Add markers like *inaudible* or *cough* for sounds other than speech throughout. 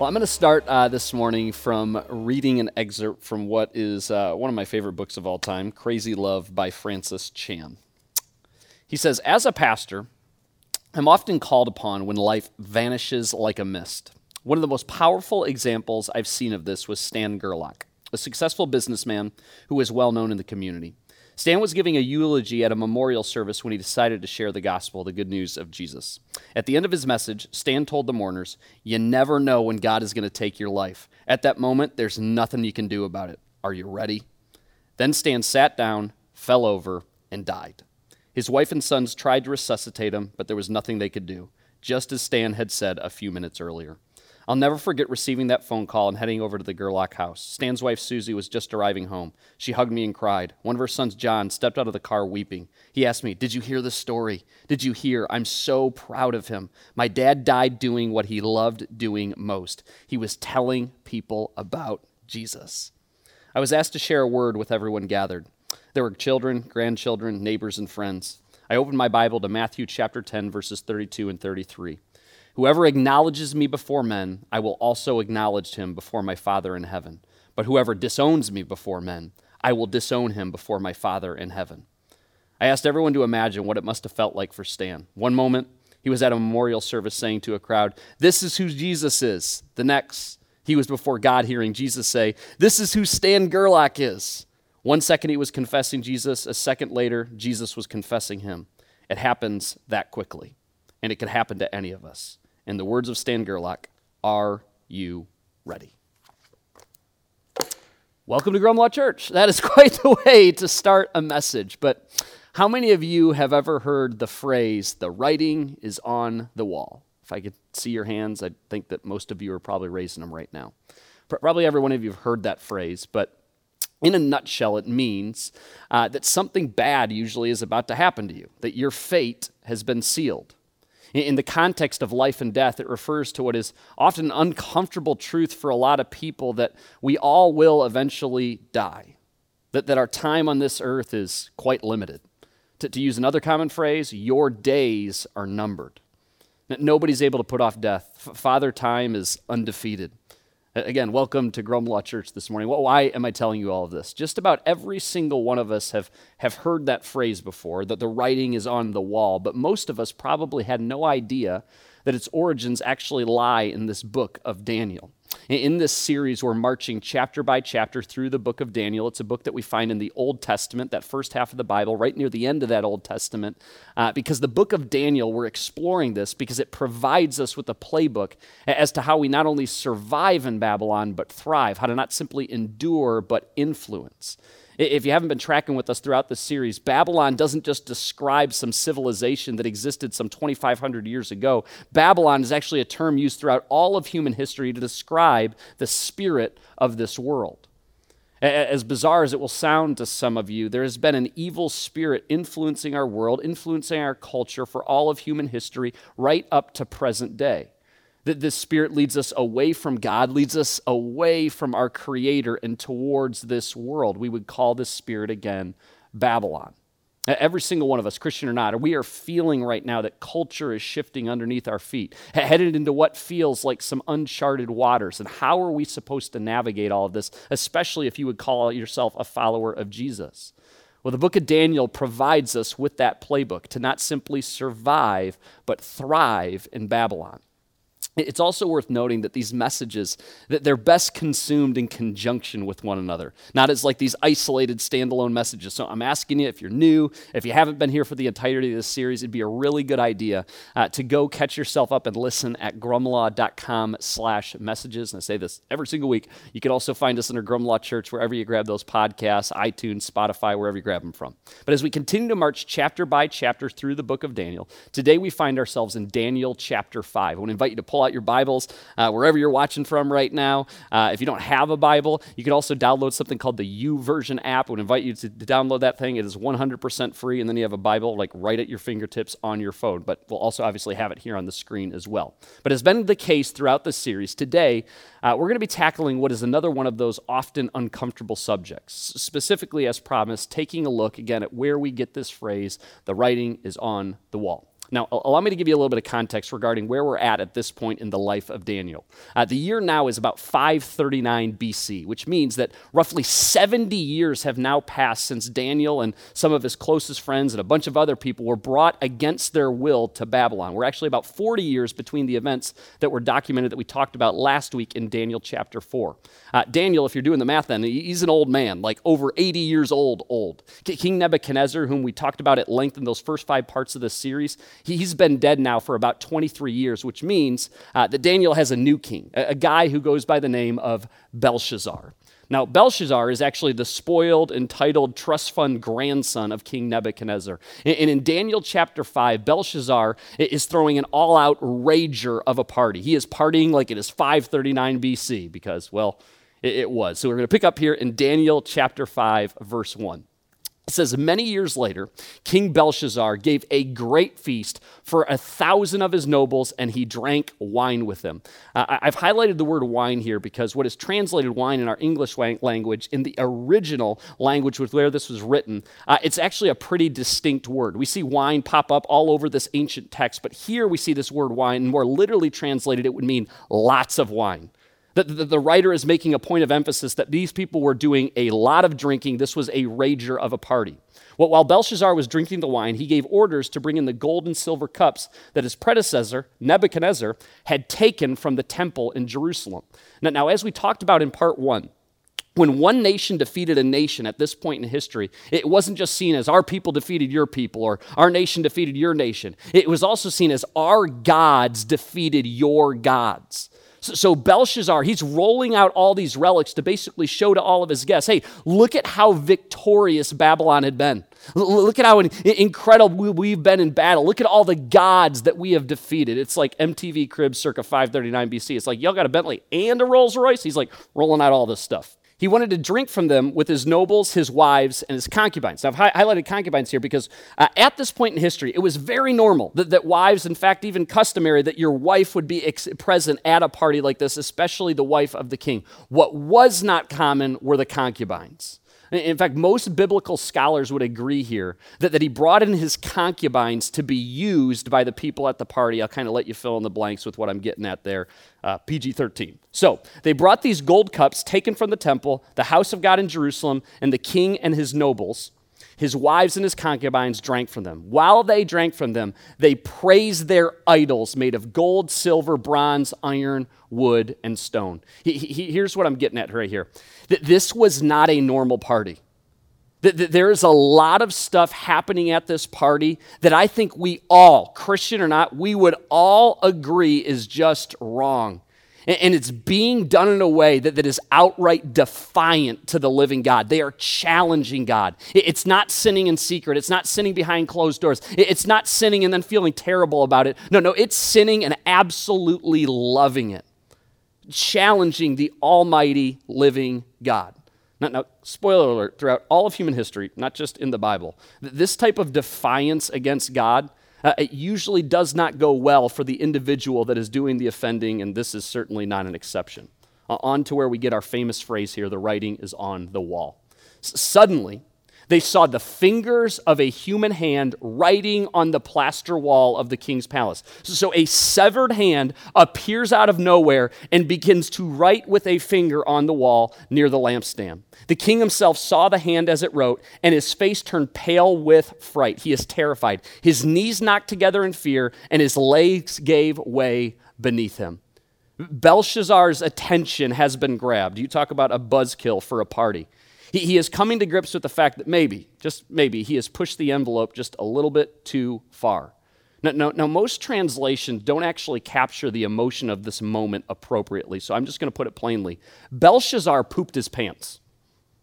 Well, I'm going to start uh, this morning from reading an excerpt from what is uh, one of my favorite books of all time, Crazy Love by Francis Chan. He says, As a pastor, I'm often called upon when life vanishes like a mist. One of the most powerful examples I've seen of this was Stan Gerlach, a successful businessman who was well known in the community. Stan was giving a eulogy at a memorial service when he decided to share the gospel, the good news of Jesus. At the end of his message, Stan told the mourners, You never know when God is going to take your life. At that moment, there's nothing you can do about it. Are you ready? Then Stan sat down, fell over, and died. His wife and sons tried to resuscitate him, but there was nothing they could do, just as Stan had said a few minutes earlier. I'll never forget receiving that phone call and heading over to the Gerlach house. Stan's wife, Susie, was just arriving home. She hugged me and cried. One of her sons, John, stepped out of the car weeping. He asked me, Did you hear the story? Did you hear? I'm so proud of him. My dad died doing what he loved doing most. He was telling people about Jesus. I was asked to share a word with everyone gathered. There were children, grandchildren, neighbors, and friends. I opened my Bible to Matthew chapter 10, verses 32 and 33. Whoever acknowledges me before men, I will also acknowledge him before my Father in heaven. But whoever disowns me before men, I will disown him before my Father in heaven. I asked everyone to imagine what it must have felt like for Stan. One moment, he was at a memorial service saying to a crowd, This is who Jesus is. The next, he was before God hearing Jesus say, This is who Stan Gerlach is. One second he was confessing Jesus, a second later, Jesus was confessing him. It happens that quickly, and it could happen to any of us. In the words of Stan Gerlach, are you ready? Welcome to Grumlaw Church. That is *laughs* quite the way to start a message. But how many of you have ever heard the phrase, the writing is on the wall? If I could see your hands, I'd think that most of you are probably raising them right now. Probably every one of you have heard that phrase, but in a nutshell, it means uh, that something bad usually is about to happen to you, that your fate has been sealed. In the context of life and death, it refers to what is often an uncomfortable truth for a lot of people that we all will eventually die, that, that our time on this earth is quite limited. To, to use another common phrase, your days are numbered. Nobody's able to put off death. Father Time is undefeated. Again, welcome to Grumlaw Church this morning. Well, why am I telling you all of this? Just about every single one of us have, have heard that phrase before, that the writing is on the wall, but most of us probably had no idea that its origins actually lie in this book of Daniel. In this series, we're marching chapter by chapter through the book of Daniel. It's a book that we find in the Old Testament, that first half of the Bible, right near the end of that Old Testament. Uh, because the book of Daniel, we're exploring this because it provides us with a playbook as to how we not only survive in Babylon, but thrive, how to not simply endure, but influence. If you haven't been tracking with us throughout this series, Babylon doesn't just describe some civilization that existed some 2,500 years ago. Babylon is actually a term used throughout all of human history to describe the spirit of this world. As bizarre as it will sound to some of you, there has been an evil spirit influencing our world, influencing our culture for all of human history, right up to present day. That this spirit leads us away from God, leads us away from our Creator and towards this world. We would call this spirit again Babylon. Every single one of us, Christian or not, we are feeling right now that culture is shifting underneath our feet, headed into what feels like some uncharted waters. And how are we supposed to navigate all of this, especially if you would call yourself a follower of Jesus? Well, the book of Daniel provides us with that playbook to not simply survive, but thrive in Babylon. It's also worth noting that these messages that they're best consumed in conjunction with one another, not as like these isolated standalone messages. So I'm asking you if you're new, if you haven't been here for the entirety of this series, it'd be a really good idea uh, to go catch yourself up and listen at grumlaw.com/messages. And I say this every single week. You can also find us under Grumlaw Church wherever you grab those podcasts, iTunes, Spotify, wherever you grab them from. But as we continue to march chapter by chapter through the book of Daniel, today we find ourselves in Daniel chapter five. I want to invite you to pull out out your Bibles uh, wherever you're watching from right now. Uh, if you don't have a Bible, you can also download something called the U YouVersion app. I would invite you to, download that thing. It is 100% free, and then you have a Bible like right at your fingertips on your phone. But we'll also obviously have it here on the screen as well. But as has been the case throughout this series, today uh, we're going to be tackling what is another one of those often uncomfortable subjects, specifically, as promised, taking a look again at where we get this phrase, the writing is on the wall. Now, allow me to give you a little bit of context regarding where we're at at this point in the life of Daniel. Uh, the year now is about 539 BC, which means that roughly 70 years have now passed since Daniel and some of his closest friends and a bunch of other people were brought against their will to Babylon. We're actually about 40 years between the events that were documented that we talked about last week in Daniel chapter 4. Uh, Daniel, if you're doing the math then, he's an old man, like over 80 years old, old. King Nebuchadnezzar, whom we talked about at length in those first five parts of this series, He's been dead now for about 23 years, which means uh, that Daniel has a new king, a, a guy who goes by the name of Belshazzar. Now, Belshazzar is actually the spoiled, entitled trust fund grandson of King Nebuchadnezzar. And in Daniel chapter 5, Belshazzar is throwing an all out rager of a party. He is partying like it is 539 BC because, well, it was. So we're going to pick up here in Daniel chapter 5, verse 1. It says, Many years later, King Belshazzar gave a great feast for a thousand of his nobles, and he drank wine with them. Uh, I've highlighted the word wine here because what is translated wine in our English language, in the original language with where this was written, uh, it's actually a pretty distinct word. We see wine pop up all over this ancient text, but here we see this word wine, and more literally translated, it would mean lots of wine. The, the, writer is making a point of emphasis that these people were doing a lot of drinking. This was a rager of a party. Well, while Belshazzar was drinking the wine, he gave orders to bring in the gold and silver cups that his predecessor, Nebuchadnezzar, had taken from the temple in Jerusalem. Now, now as we talked about in part one, when one nation defeated a nation at this point in history, it wasn't just seen as our people defeated your people or our nation defeated your nation. It was also seen as our gods defeated your gods. So, so, Belshazzar, he's rolling out all these relics to basically show to all of his guests hey, look at how victorious Babylon had been. Look at how incredible we've been in battle. Look at all the gods that we have defeated. It's like MTV Cribs circa 539 BC. It's like, y'all got a Bentley and a Rolls Royce? He's like rolling out all this stuff. He wanted to drink from them with his nobles, his wives, and his concubines. Now, I've hi- highlighted concubines here because uh, at this point in history, it was very normal that, that, wives, in fact, even customary, that your wife would be ex- present at a party like this, especially the wife of the king. What was not common were the concubines. In fact, most biblical scholars would agree here that, that he brought in his concubines to be used by the people at the party. I'll kind of let you fill in the blanks with what I'm getting at there. Uh, PG 13. So they brought these gold cups taken from the temple, the house of God in Jerusalem, and the king and his nobles his wives and his concubines drank from them. While they drank from them, they praised their idols made of gold, silver, bronze, iron, wood, and stone. He, he, here's what I'm getting at right here that this was not a normal party. There is a lot of stuff happening at this party that I think we all, Christian or not, we would all agree is just wrong. And it's being done in a way that, that is outright defiant to the living God. They are challenging God. It's not sinning in secret. It's not sinning behind closed doors. It's not sinning and then feeling terrible about it. No, no, it's sinning and absolutely loving it. Challenging the almighty living God. Now, now, spoiler alert, throughout all of human history, not just in the Bible, this type of defiance against God uh, it usually does not go well for the individual that is doing the offending, and this is certainly not an exception. Uh, on to where we get our famous phrase here the writing is on the wall. S- suddenly, they saw the fingers of a human hand writing on the plaster wall of the king's palace. So a severed hand appears out of nowhere and begins to write with a finger on the wall near the lampstand. The king himself saw the hand as it wrote, and his face turned pale with fright. He is terrified. His knees knocked together in fear, and his legs gave way beneath him. Belshazzar's attention has been grabbed. You talk about a buzzkill for a party. He, he is coming to grips with the fact that maybe, just maybe, he has pushed the envelope just a little bit too far. Now, now, now, most translations don't actually capture the emotion of this moment appropriately, so I'm just going to put it plainly. Belshazzar pooped his pants.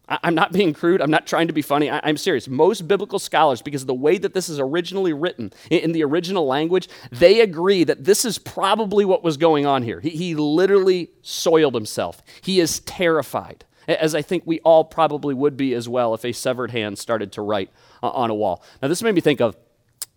I- am not being crude. I'm not trying to be funny. I- am serious. Most biblical scholars, because of the way that this is originally written in, the original language, they agree that this is probably what was going on here. He, he literally soiled himself. He is terrified, as I think we all probably would be as well if a severed hand started to write uh, on a wall. Now, this made me think of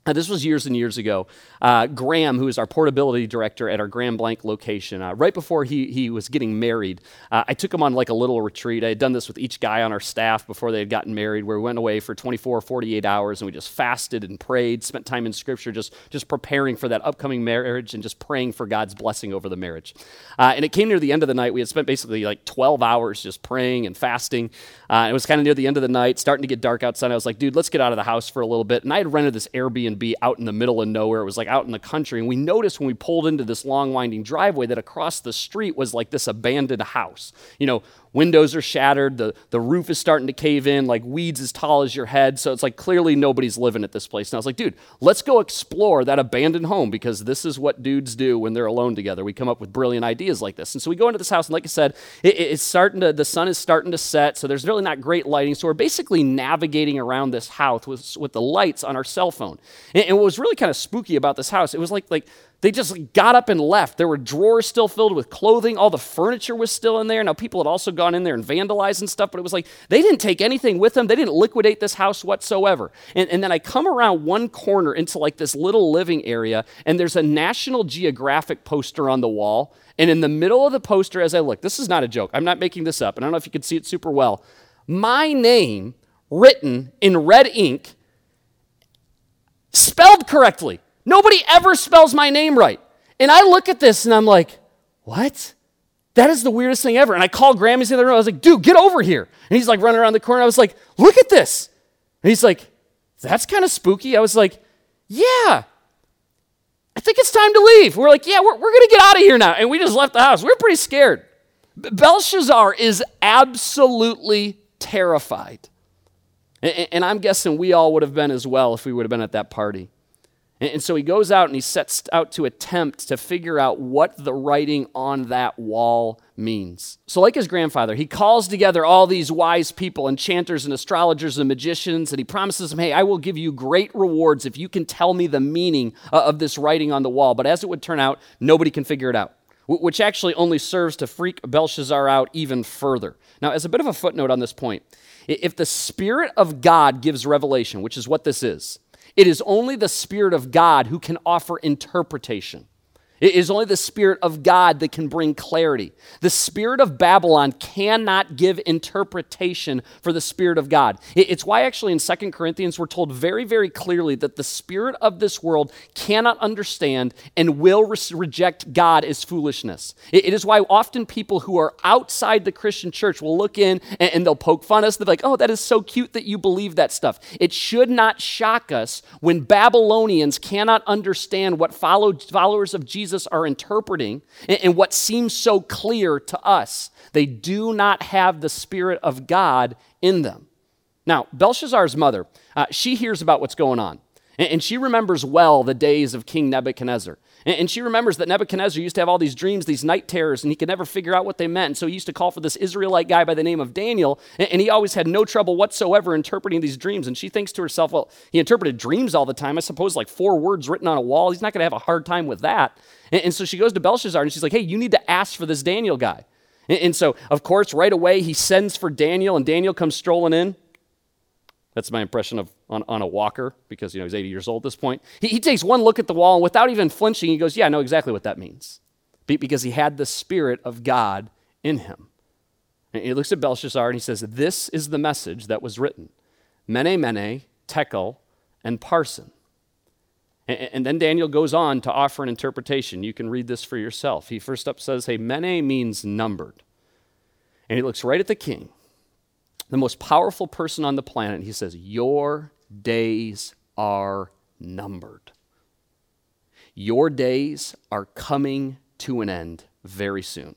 uh, this was years and years ago. Uh, Graham, who is our portability director at our Grand Blanc location, uh, right before he, he was getting married, uh, I took him on like a little retreat. I had done this with each guy on our staff before they had gotten married, where we went away for 24, 48 hours and we just fasted and prayed, spent time in scripture, just, just preparing for that upcoming marriage and just praying for God's blessing over the marriage. Uh, and it came near the end of the night. We had spent basically like 12 hours just praying and fasting. Uh, it was kind of near the end of the night, starting to get dark outside. I was like, dude, let's get out of the house for a little bit. And I had rented this Airbnb Airbnb out in the middle of nowhere. It was like out in the country. And we noticed when we pulled into this long winding driveway that across the street was like this abandoned house. You know, windows are shattered, the, the roof is starting to cave in, like weeds as tall as your head. So it's like clearly nobody's living at this place. And I was like, dude, let's go explore that abandoned home because this is what dudes do when they're alone together. We come up with brilliant ideas like this. And so we go into this house, and like I said, it, it's starting to, the sun is starting to set, so there's really not great lighting. So we're basically navigating around this house with, with the lights on our cell phone. And, and what was really kind of spooky about this house, it was like, like they just got up and left. There were drawers still filled with clothing. All the furniture was still in there. Now, people had also gone in there and vandalized and stuff, but it was like they didn't take anything with them. They didn't liquidate this house whatsoever. And, and then I come around one corner into like this little living area, and there's a National Geographic poster on the wall. And in the middle of the poster, as I look, this is not a joke. I'm not making this up. And I don't know if you can see it super well. My name written in red ink, spelled correctly. Nobody ever spells my name right. And I look at this and I'm like, what? That is the weirdest thing ever. And I called Grammy's in the room. I was like, dude, get over here. And he's like running around the corner. I was like, look at this. And he's like, that's kind of spooky. I was like, yeah, I think it's time to leave. We're like, yeah, we're, we're going to get out of here now. And we just left the house. We are pretty scared. Belshazzar is absolutely terrified. And, and I'm guessing we all would have been as well if we would have been at that party. And so he goes out and he sets out to attempt to figure out what the writing on that wall means. So, like his grandfather, he calls together all these wise people, enchanters and astrologers and magicians, and he promises them, Hey, I will give you great rewards if you can tell me the meaning uh, of this writing on the wall. But as it would turn out, nobody can figure it out, which actually only serves to freak Belshazzar out even further. Now, as a bit of a footnote on this point, if the Spirit of God gives revelation, which is what this is, it is only the Spirit of God who can offer interpretation. It is only the Spirit of God that can bring clarity. The Spirit of Babylon cannot give interpretation for the Spirit of God. It's why, actually, in Second Corinthians, we're told very, very clearly that the Spirit of this world cannot understand and will re- reject God as foolishness. It is why often people who are outside the Christian church will look in and, and they'll poke fun at us. They're like, oh, that is so cute that you believe that stuff. It should not shock us when Babylonians cannot understand what follow, followers of Jesus Jesus are interpreting and what seems so clear to us. They do not have the Spirit of God in them. Now, Belshazzar's mother, uh, she hears about what's going on, and she remembers well the days of King Nebuchadnezzar. And she remembers that Nebuchadnezzar used to have all these dreams, these night terrors, and he could never figure out what they meant. And so he used to call for this Israelite guy by the name of Daniel, and he always had no trouble whatsoever interpreting these dreams. And she thinks to herself, well, he interpreted dreams all the time. I suppose like four words written on a wall. He's not going to have a hard time with that. And, so she goes to Belshazzar and she's like, hey, you need to ask for this Daniel guy. And so, of course, right away he sends for Daniel, and Daniel comes strolling in. That's my impression of on, on a walker because you know he's 80 years old at this point. He, he takes one look at the wall and without even flinching, he goes, Yeah, I know exactly what that means. Because he had the Spirit of God in him. And he looks at Belshazzar and he says, This is the message that was written Mene, Mene, Tekel, and Parsin." And, and then Daniel goes on to offer an interpretation. You can read this for yourself. He first up says, Hey, Mene means numbered. And he looks right at the king the most powerful person on the planet, he says, Your days are numbered. Your days are coming to an end very soon.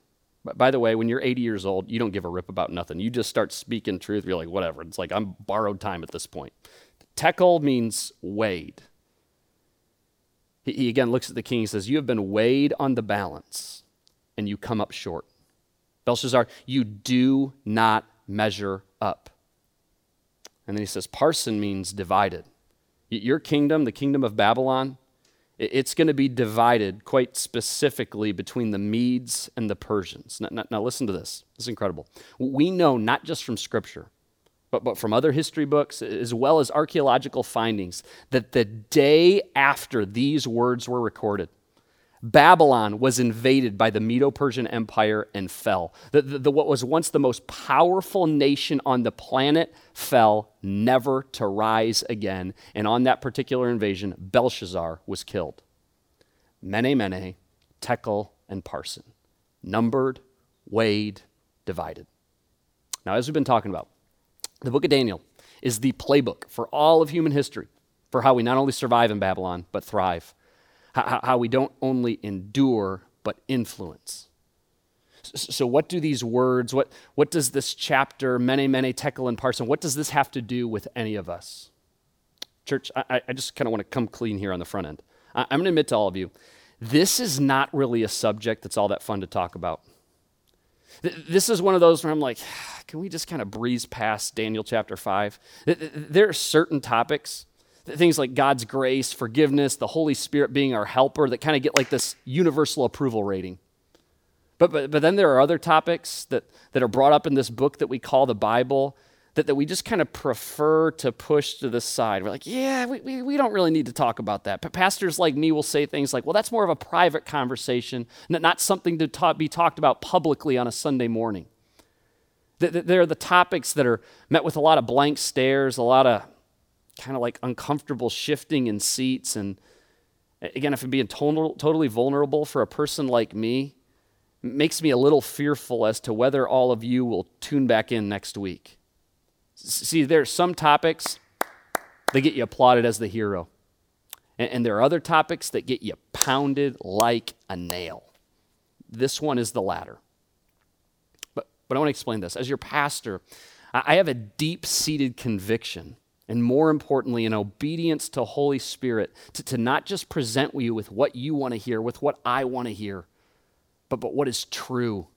By the way, when you're 80 years old, you don't give a rip about nothing. You just start speaking truth. You're like, whatever. It's like I'm borrowed time at this point. Tekel means weighed. He, he again looks at the king. He says, You have been weighed on the balance, and you come up short. Belshazzar, you do not measure up. And then he says, parsin means divided. Your kingdom, the kingdom of Babylon, it's going to be divided quite specifically between the Medes and the Persians. Now, now, now, listen to this. This is incredible. We know not just from Scripture, but, but from other history books, as well as archaeological findings, that the day after these words were recorded, Babylon was invaded by the Medo Persian Empire and fell. The, the, the, what was once the most powerful nation on the planet fell, never to rise again. And on that particular invasion, Belshazzar was killed. Mene, Mene, Tekel, and Parsin. Numbered, weighed, divided. Now, as we've been talking about, the book of Daniel is the playbook for all of human history for how we not only survive in Babylon, but thrive how, how we don't only endure, but influence. So, what do these words, what, what does this chapter, Mene, Mene, Tekel, and Parsin, what does this have to do with any of us? Church, I, I just kind of want to come clean here on the front end. I, I'm going to admit to all of you, this is not really a subject that's all that fun to talk about. This is one of those where I'm like, *sighs* can we just kind of breeze past Daniel chapter 5? There are certain topics things like God's grace, forgiveness, the Holy Spirit being our helper that kind of get like this universal approval rating. But, but, but then there are other topics that, that are brought up in this book that we call the Bible that, that we just kind of prefer to push to the side. We're like, yeah, we, we, we don't really need to talk about that. But pastors like me will say things like, well, that's more of a private conversation, not something to ta- be talked about publicly on a Sunday morning. There are the topics that are met with a lot of blank stares, a lot of kind of like uncomfortable shifting in seats. And again, if I'm being total, totally vulnerable for a person like me, makes me a little fearful as to whether all of you will tune back in next week. See, there are some topics that get you applauded as the hero, and, and there are other topics that get you pounded like a nail. This one is the latter. But, but I want to explain this. As your pastor, I have a deep seated conviction and more importantly, in obedience to Holy Spirit, to, to not just present you with what you want to hear, with what I want to hear, but, but what is true.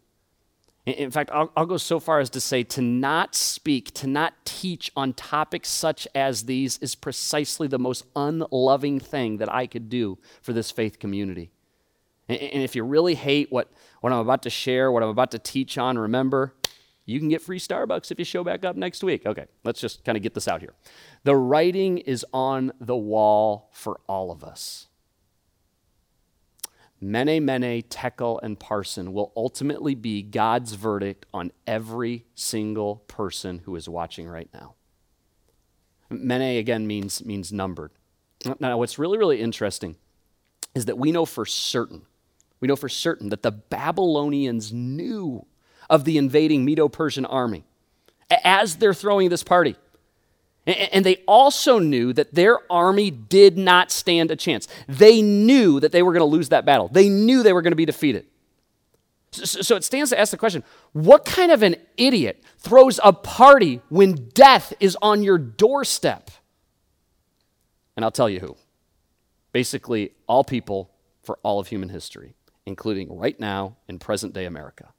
In, in fact, I'll, I'll go so far as to say to not speak, to not teach on topics such as these is precisely the most unloving thing that I could do for this faith community. And, and if you really hate what, what I'm about to share, what I'm about to teach on, remember, you can get free Starbucks if you show back up next week. Okay, let's just kind of get this out here. The writing is on the wall for all of us. Mene, Mene, Tekel, and Parsin will ultimately be God's verdict on every single person who is watching right now. Mene again means, means numbered. Now, what's really, really interesting is that we know for certain, we know for certain that the Babylonians knew of the invading Medo Persian army as they're throwing this party. And they also knew that their army did not stand a chance. They knew that they were going to lose that battle, they knew they were going to be defeated. So it stands to ask the question what kind of an idiot throws a party when death is on your doorstep? And I'll tell you who. Basically, all people for all of human history, including right now in present day America.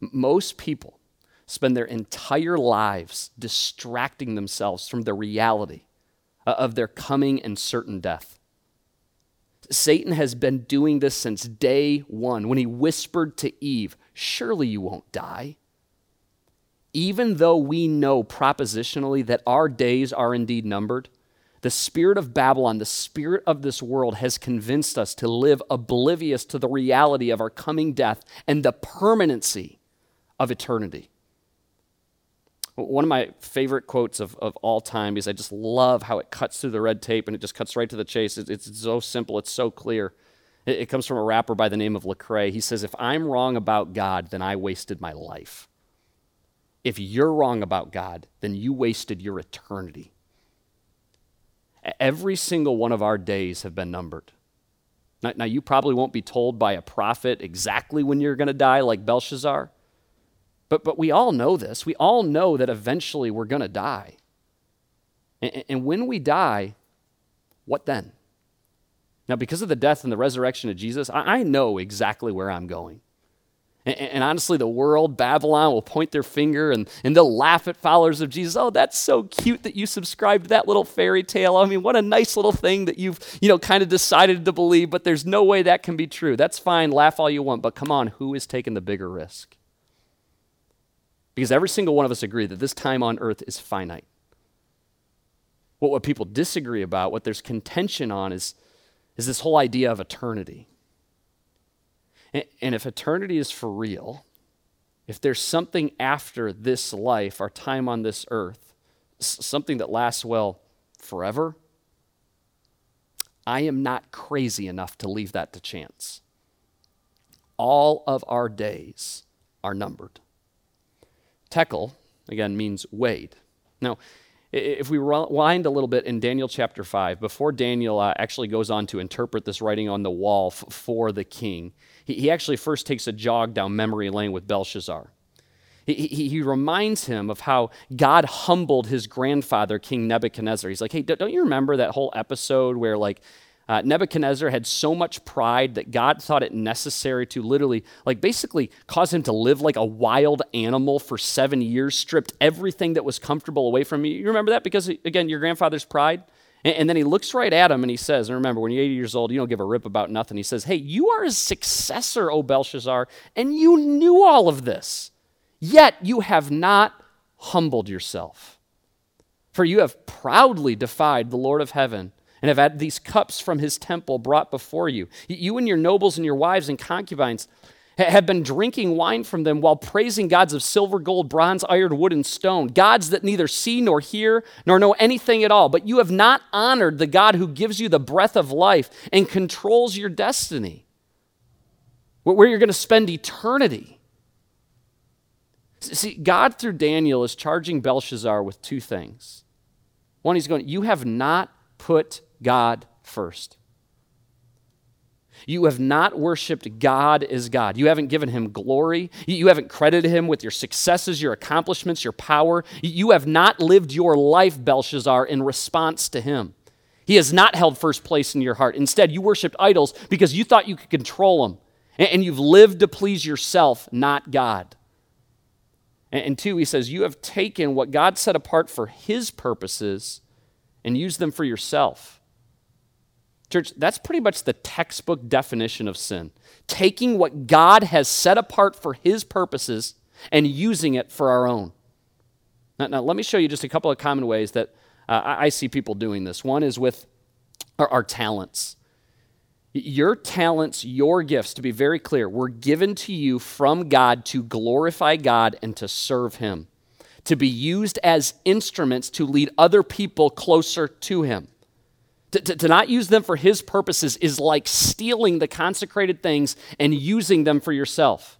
Most people spend their entire lives distracting themselves from the reality of their coming and certain death. Satan has been doing this since day one when he whispered to Eve, Surely you won't die. Even though we know propositionally that our days are indeed numbered, the spirit of Babylon, the spirit of this world, has convinced us to live oblivious to the reality of our coming death and the permanency of eternity. One of my favorite quotes of, of all time is I just love how it cuts through the red tape and it just cuts right to the chase. It's, it's so simple, it's so clear. It, it comes from a rapper by the name of Lecrae. He says, If I'm wrong about God, then I wasted my life. If you're wrong about God, then you wasted your eternity. Every single one of our days have been numbered. Now, now you probably won't be told by a prophet exactly when you're going to die, like Belshazzar. But, but we all know this. We all know that eventually we're going to die. And, and when we die, what then? Now, because of the death and the resurrection of Jesus, I, I know exactly where I'm going. And, and, honestly, the world, Babylon, will point their finger and, and they'll laugh at followers of Jesus. Oh, that's so cute that you subscribed to that little fairy tale. I mean, what a nice little thing that you've, you know, kind of decided to believe, but there's no way that can be true. That's fine, laugh all you want, but come on, who is taking the bigger risk? Because every single one of us agree that this time on earth is finite. What, what people disagree about, what there's contention on, is, is this whole idea of eternity. And, and if eternity is for real, if there's something after this life, our time on this earth, something that lasts, well, forever, I am not crazy enough to leave that to chance. All of our days are numbered. Tekel, again, means weighed. Now, if we wind a little bit in Daniel chapter 5, before Daniel uh, actually goes on to interpret this writing on the wall f- for the king, he, he, actually first takes a jog down memory lane with Belshazzar. He, he, he, reminds him of how God humbled his grandfather, King Nebuchadnezzar. He's like, hey, don't you remember that whole episode where, like, uh, Nebuchadnezzar had so much pride that God thought it necessary to literally, like, basically cause him to live like a wild animal for seven years, stripped everything that was comfortable away from you. You remember that? Because, again, your grandfather's pride. And, and then he looks right at him and he says, and remember, when you're 80 years old, you don't give a rip about nothing. He says, Hey, you are his successor, O Belshazzar, and you knew all of this. Yet you have not humbled yourself. For you have proudly defied the Lord of heaven and have had these cups from his temple brought before you. You and your nobles and your wives and concubines have been drinking wine from them while praising gods of silver, gold, bronze, iron, wood, and stone, gods that neither see nor hear nor know anything at all. But you have not honored the God who gives you the breath of life and controls your destiny, where you're going to spend eternity. See, God through Daniel is charging Belshazzar with two things. One, he's going, You have not put God first. You have not worshiped God as God. You haven't given him glory. You haven't credited him with your successes, your accomplishments, your power. You have not lived your life, Belshazzar, in response to him. He has not held first place in your heart. Instead, you worshiped idols because you thought you could control them. And you've lived to please yourself, not God. And two, he says, You have taken what God set apart for his purposes and used them for yourself. Church, that's pretty much the textbook definition of sin. Taking what God has set apart for his purposes and using it for our own. Now, now let me show you just a couple of common ways that uh, I see people doing this. One is with our, our talents. Your talents, your gifts, to be very clear, were given to you from God to glorify God and to serve Him, to be used as instruments to lead other people closer to Him. To, to, to, not use them for his purposes is like stealing the consecrated things and using them for yourself.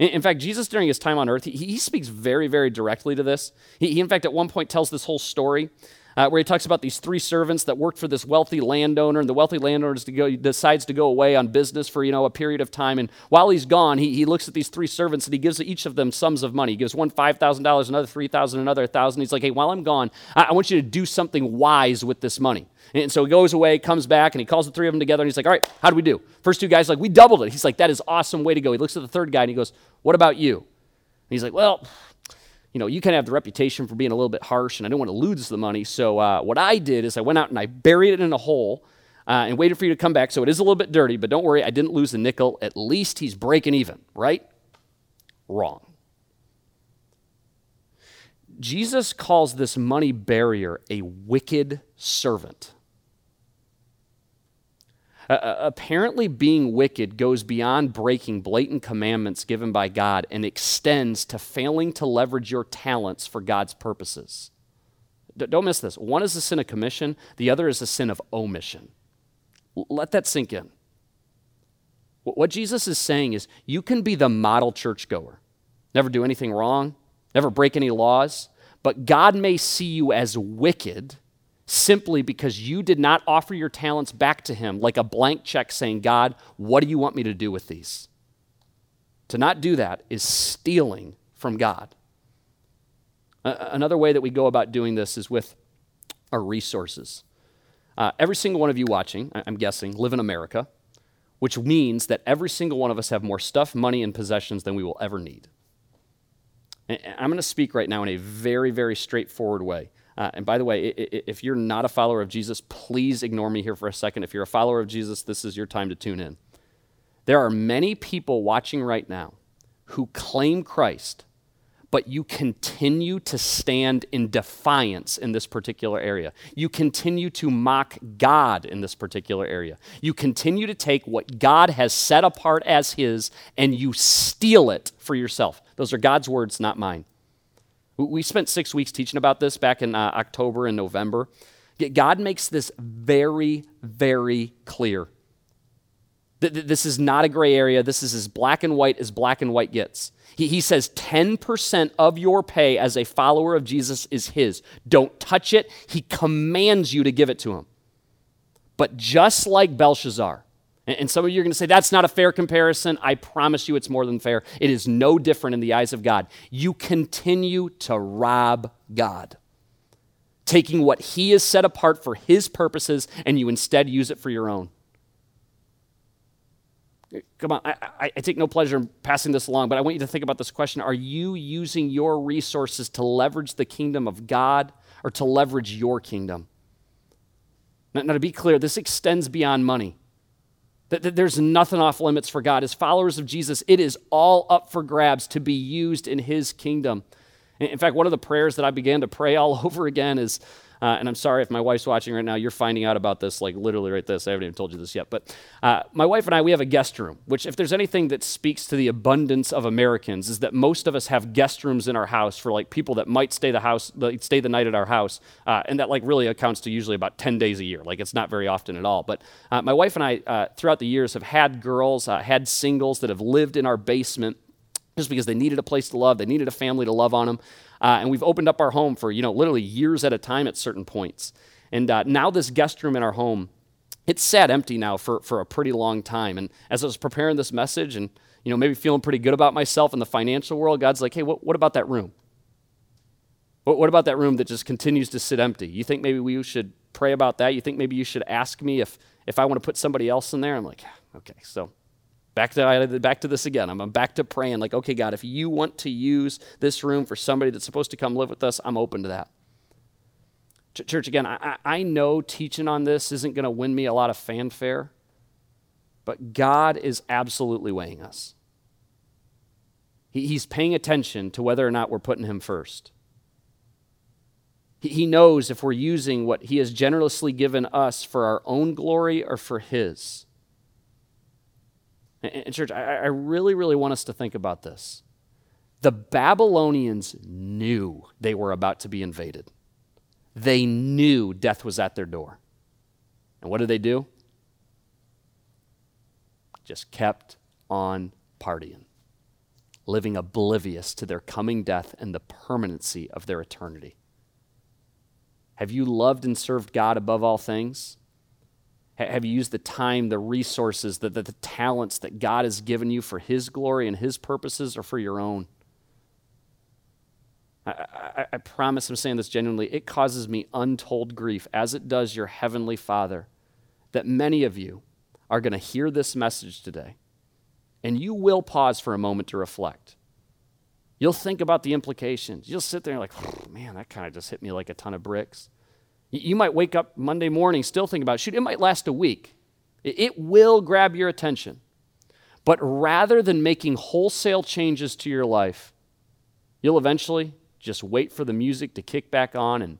In, in fact, Jesus, during his time on earth, he, he speaks very, very directly to this. He, he, in fact, at one point tells this whole story uh, where he talks about these three servants that worked for this wealthy landowner, and the wealthy landowner go, decides to go away on business for you know a period of time. And while he's gone, he, he looks at these three servants and he gives each of them sums of money. He gives one five thousand dollars, another three thousand, another thousand. He's like, hey, while I'm gone, I, I want you to do something wise with this money. And so he goes away, comes back, and he calls the three of them together, and he's like, all right, how do we do? First two guys like, we doubled it. He's like, that is awesome way to go. He looks at the third guy and he goes, what about you? And he's like, well, you know, you kind of have the reputation for being a little bit harsh, and I don't want to lose the money. So uh, what I did is I went out and I buried it in a hole uh, and waited for you to come back. So it is a little bit dirty, but don't worry, I didn't lose the nickel. At least he's breaking even, right? Wrong. Jesus calls this money barrier a wicked servant. Uh, apparently, being wicked goes beyond breaking blatant commandments given by God and extends to failing to leverage your talents for God's purposes. D- don't miss this. One is a sin of commission, the other is a sin of omission. L- let that sink in. What Jesus is saying is you can be the model churchgoer, never do anything wrong, never break any laws, but God may see you as wicked simply because you did not offer your talents back to Him like a blank check saying, God, what do you want me to do with these? To not do that is stealing from God. another way that we go about doing this is with our resources. Uh, every single one of you watching, I'm guessing, live in America, which means that every single one of us have more stuff, money, and possessions than we will ever need. And I'm going to speak right now in a very, very straightforward way. Uh, and by the way, if you're not a follower of Jesus, please ignore me here for a second. If you're a follower of Jesus, this is your time to tune in. There are many people watching right now who claim Christ, but you continue to stand in defiance in this particular area. You continue to mock God in this particular area. You continue to take what God has set apart as His and you steal it for yourself. Those are God's words, not mine. We spent six weeks teaching about this back in uh, October and November. God makes this very, very clear. This is not a gray area. This is as black and white as black and white gets. He, he says 10% of your pay as a follower of Jesus is His. Don't touch it. He commands you to give it to Him. But just like Belshazzar, and some of you are going to say, that's not a fair comparison. I promise you it's more than fair. It is no different in the eyes of God. You continue to rob God, taking what He has set apart for His purposes, and you instead use it for your own. Come on, I, I, take no pleasure in passing this along, but I want you to think about this question Are you using your resources to leverage the kingdom of God or to leverage your kingdom? Now, now to be clear, this extends beyond money. That, there's nothing off limits for God. As followers of Jesus, it is all up for grabs to be used in His kingdom. In fact, one of the prayers that I began to pray all *laughs* over again is uh, and I'm sorry if my wife's watching right now, you're finding out about this like literally right this. I haven't even told you this yet. But uh, my wife and I, we have a guest room, which, if there's anything that speaks to the abundance of Americans, is that most of us have guest rooms in our house for like people that might stay the house, stay the night at our house. Uh, and that like really accounts to usually about 10 days a year. Like it's not very often at all. But uh, my wife and I, uh, throughout the years, have had girls, uh, had singles that have lived in our basement just because they needed a place to love, they needed a family to love on them. Uh, and we've opened up our home for, you know, literally years at a time at certain points. And uh, now this guest room in our home, it's sat empty now for, for a pretty long time. And as I was preparing this message and, you know, maybe feeling pretty good about myself in the financial world, God's like, hey, what, what about that room? What, what about that room that just continues to sit empty? You think maybe we should pray about that? You think maybe you should ask me if, if I want to put somebody else in there? I'm like, okay, so Back to, back to this again. I'm back to praying, like, okay, God, if you want to use this room for somebody that's supposed to come live with us, I'm open to that. Church, again, I, I know teaching on this isn't going to win me a lot of fanfare, but God is absolutely weighing us. He, he's paying attention to whether or not we're putting Him first. He, he knows if we're using what He has generously given us for our own glory or for His. And, church, I, I really, really want us to think about this. The Babylonians knew they were about to be invaded, they knew death was at their door. And what did they do? Just kept on partying, living oblivious to their coming death and the permanency of their eternity. Have you loved and served God above all things? Have you used the time, the resources, the, the, the, talents that God has given you for His glory and His purposes or for your own? I, I, I promise I'm saying this genuinely. It causes me untold grief, as it does your Heavenly Father, that many of you are going to hear this message today, and you will pause for a moment to reflect. You'll think about the implications. You'll sit there and like, oh, man, that kind of just hit me like a ton of bricks. You might wake up Monday morning still thinking about it. Shoot, it might last a week. It will grab your attention. But rather than making wholesale changes to your life, you'll eventually just wait for the music to kick back on and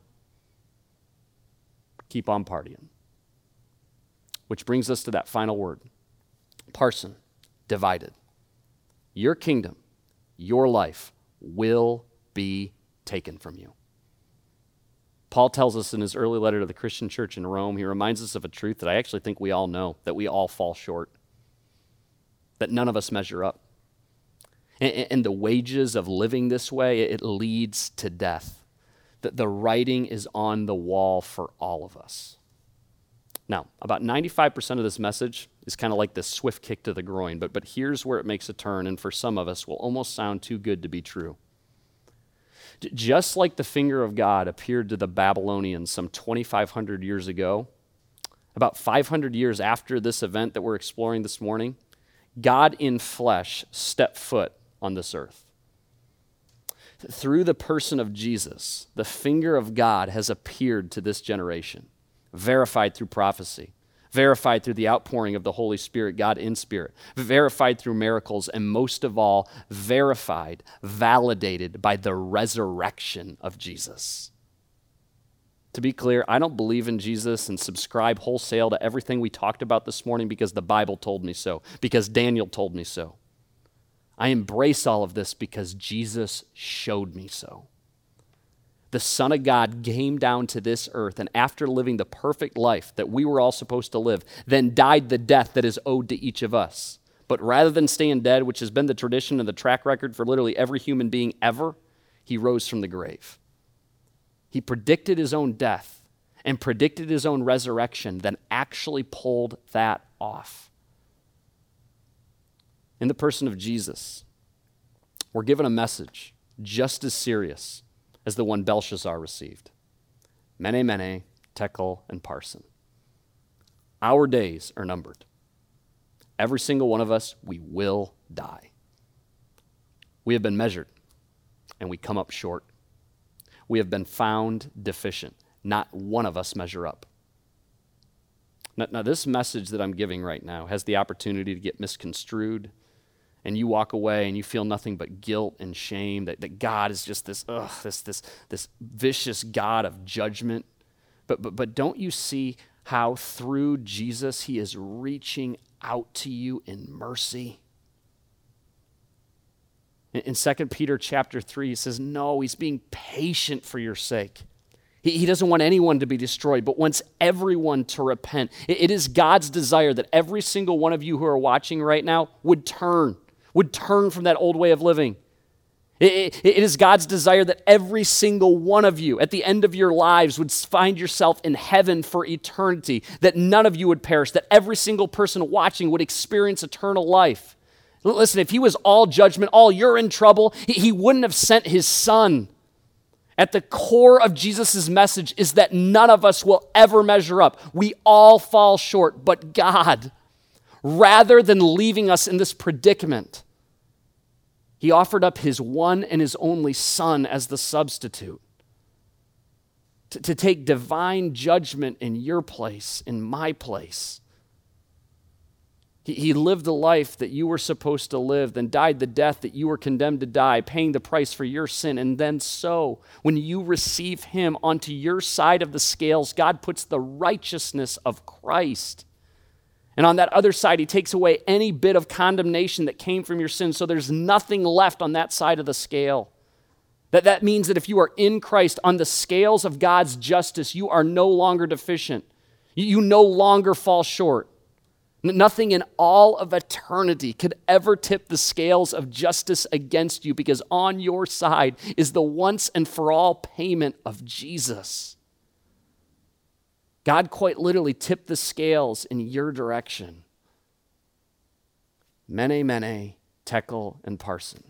keep on partying. Which brings us to that final word parsin, divided. Your kingdom, your life will be taken from you. Paul tells us in his early letter to the Christian church in Rome, he reminds us of a truth that I actually think we all know that we all fall short, that none of us measure up. And, and the wages of living this way, it leads to death. That the writing is on the wall for all of us. Now, about 95% of this message is kind of like this swift kick to the groin, but, but here's where it makes a turn, and for some of us will almost sound too good to be true. Just like the finger of God appeared to the Babylonians some 2,500 years ago, about 500 years after this event that we're exploring this morning, God in flesh stepped foot on this earth. Through the person of Jesus, the finger of God has appeared to this generation, verified through prophecy, verified through the outpouring of the Holy Spirit, God in spirit, verified through miracles, and most of all, verified, validated by the resurrection of Jesus. To be clear, I don't believe in Jesus and subscribe wholesale to everything we talked about this morning because the Bible told me so, because Daniel told me so. I embrace all of this because Jesus showed me so. The Son of God came down to this earth and, after living the perfect life that we were all supposed to live, then died the death that is owed to each of us. But rather than staying dead, which has been the tradition and the track record for literally every human being ever, he rose from the grave. He predicted his own death and predicted his own resurrection, then actually pulled that off. In the person of Jesus, we're given a message just as serious as the one Belshazzar received Mene, Mene, Tekel, and Parsin. Our days are numbered. Every single one of us, we will die. We have been measured, and we come up short we have been found deficient. Not one of us measure up. Now, now, this message that I'm giving right now has the opportunity to get misconstrued, and you walk away and you feel nothing but guilt and shame that, that God is just this, ugh, this, this, this vicious God of judgment. But, but, but don't you see how through Jesus he is reaching out to you in mercy? In 2 Peter chapter 3, he says, No, he's being patient for your sake. He, doesn't want anyone to be destroyed, but wants everyone to repent. It is God's desire that every single one of you who are watching right now would turn, would turn from that old way of living. It, it, it is God's desire that every single one of you at the end of your lives would find yourself in heaven for eternity, that none of you would perish, that every single person watching would experience eternal life. Listen, if he was all judgment, all you're in trouble, he wouldn't have sent his son. At the core of Jesus' message is that none of us will ever measure up. We all fall short, but God, rather than leaving us in this predicament, he offered up his one and his only son as the substitute to, to take divine judgment in your place, in my place he, he lived the life that you were supposed to live, then died the death that you were condemned to die, paying the price for your sin. And then, so, when you receive Him onto your side of the scales, God puts the righteousness of Christ. And on that other side, He takes away any bit of condemnation that came from your sin. So there's nothing left on that side of the scale. That, that means that if you are in Christ on the scales of God's justice, you are no longer deficient. You, you no longer fall short. Nothing in all of eternity could ever tip the scales of justice against you because on your side is the once and for all payment of Jesus. God quite literally tipped the scales in your direction. Mene, Mene, Tekel, and Parsin.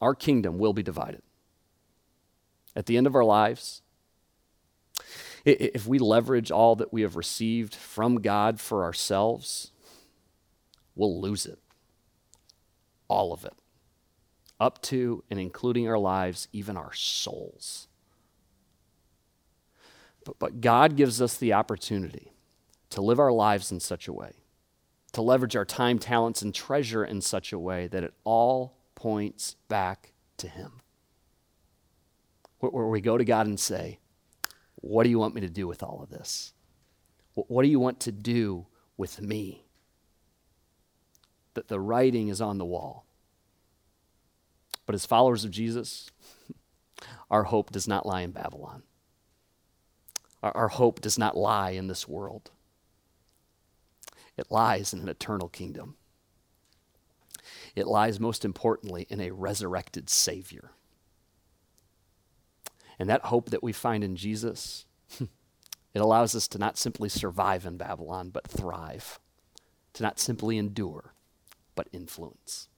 Our kingdom will be divided. At the end of our lives, if we leverage all that we have received from God for ourselves, we'll lose it. All of it. Up to and including our lives, even our souls. But, but God gives us the opportunity to live our lives in such a way, to leverage our time, talents, and treasure in such a way that it all points back to Him. Where we go to God and say, what do you want me to do with all of this? What do you want to do with me? That the writing is on the wall. But as followers of Jesus, *laughs* our hope does not lie in Babylon. Our, our hope does not lie in this world. It lies in an eternal kingdom. It lies most importantly in a resurrected Savior. And that hope that we find in Jesus, *laughs* it allows us to not simply survive in Babylon, but thrive, to not simply endure, but influence.